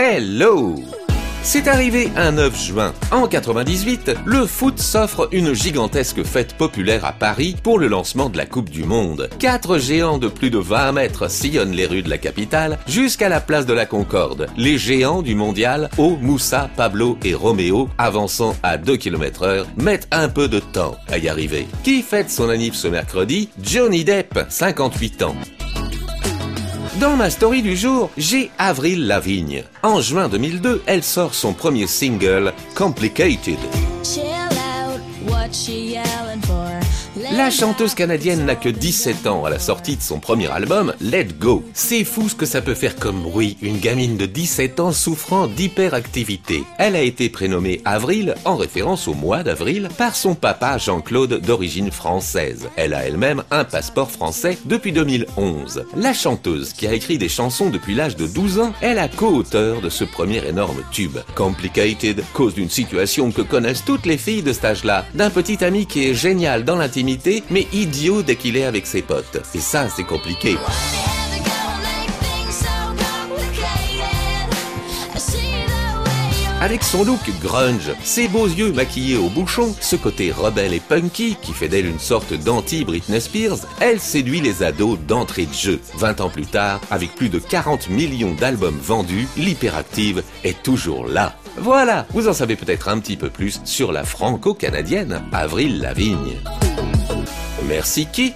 Hello c'est arrivé un 9 juin. En 98, le foot s'offre une gigantesque fête populaire à Paris pour le lancement de la Coupe du Monde. Quatre géants de plus de 20 mètres sillonnent les rues de la capitale jusqu'à la place de la Concorde. Les géants du mondial, O, Moussa, Pablo et Roméo, avançant à 2 km heure, mettent un peu de temps à y arriver. Qui fête son anniv ce mercredi? Johnny Depp, 58 ans. Dans ma story du jour, j'ai Avril Lavigne. En juin 2002, elle sort son premier single, Complicated. La chanteuse canadienne n'a que 17 ans à la sortie de son premier album, Let Go. C'est fou ce que ça peut faire comme bruit, une gamine de 17 ans souffrant d'hyperactivité. Elle a été prénommée Avril, en référence au mois d'avril, par son papa Jean-Claude d'origine française. Elle a elle-même un passeport français depuis 2011. La chanteuse, qui a écrit des chansons depuis l'âge de 12 ans, est la co-auteure de ce premier énorme tube. Complicated, cause d'une situation que connaissent toutes les filles de cet âge-là, d'un petit ami qui est génial dans l'intimité mais idiot dès qu'il est avec ses potes. Et ça, c'est compliqué. Avec son look grunge, ses beaux yeux maquillés au bouchon, ce côté rebelle et punky qui fait d'elle une sorte d'anti-Britney Spears, elle séduit les ados d'entrée de jeu. 20 ans plus tard, avec plus de 40 millions d'albums vendus, l'hyperactive est toujours là. Voilà, vous en savez peut-être un petit peu plus sur la franco-canadienne Avril Lavigne. Merci qui?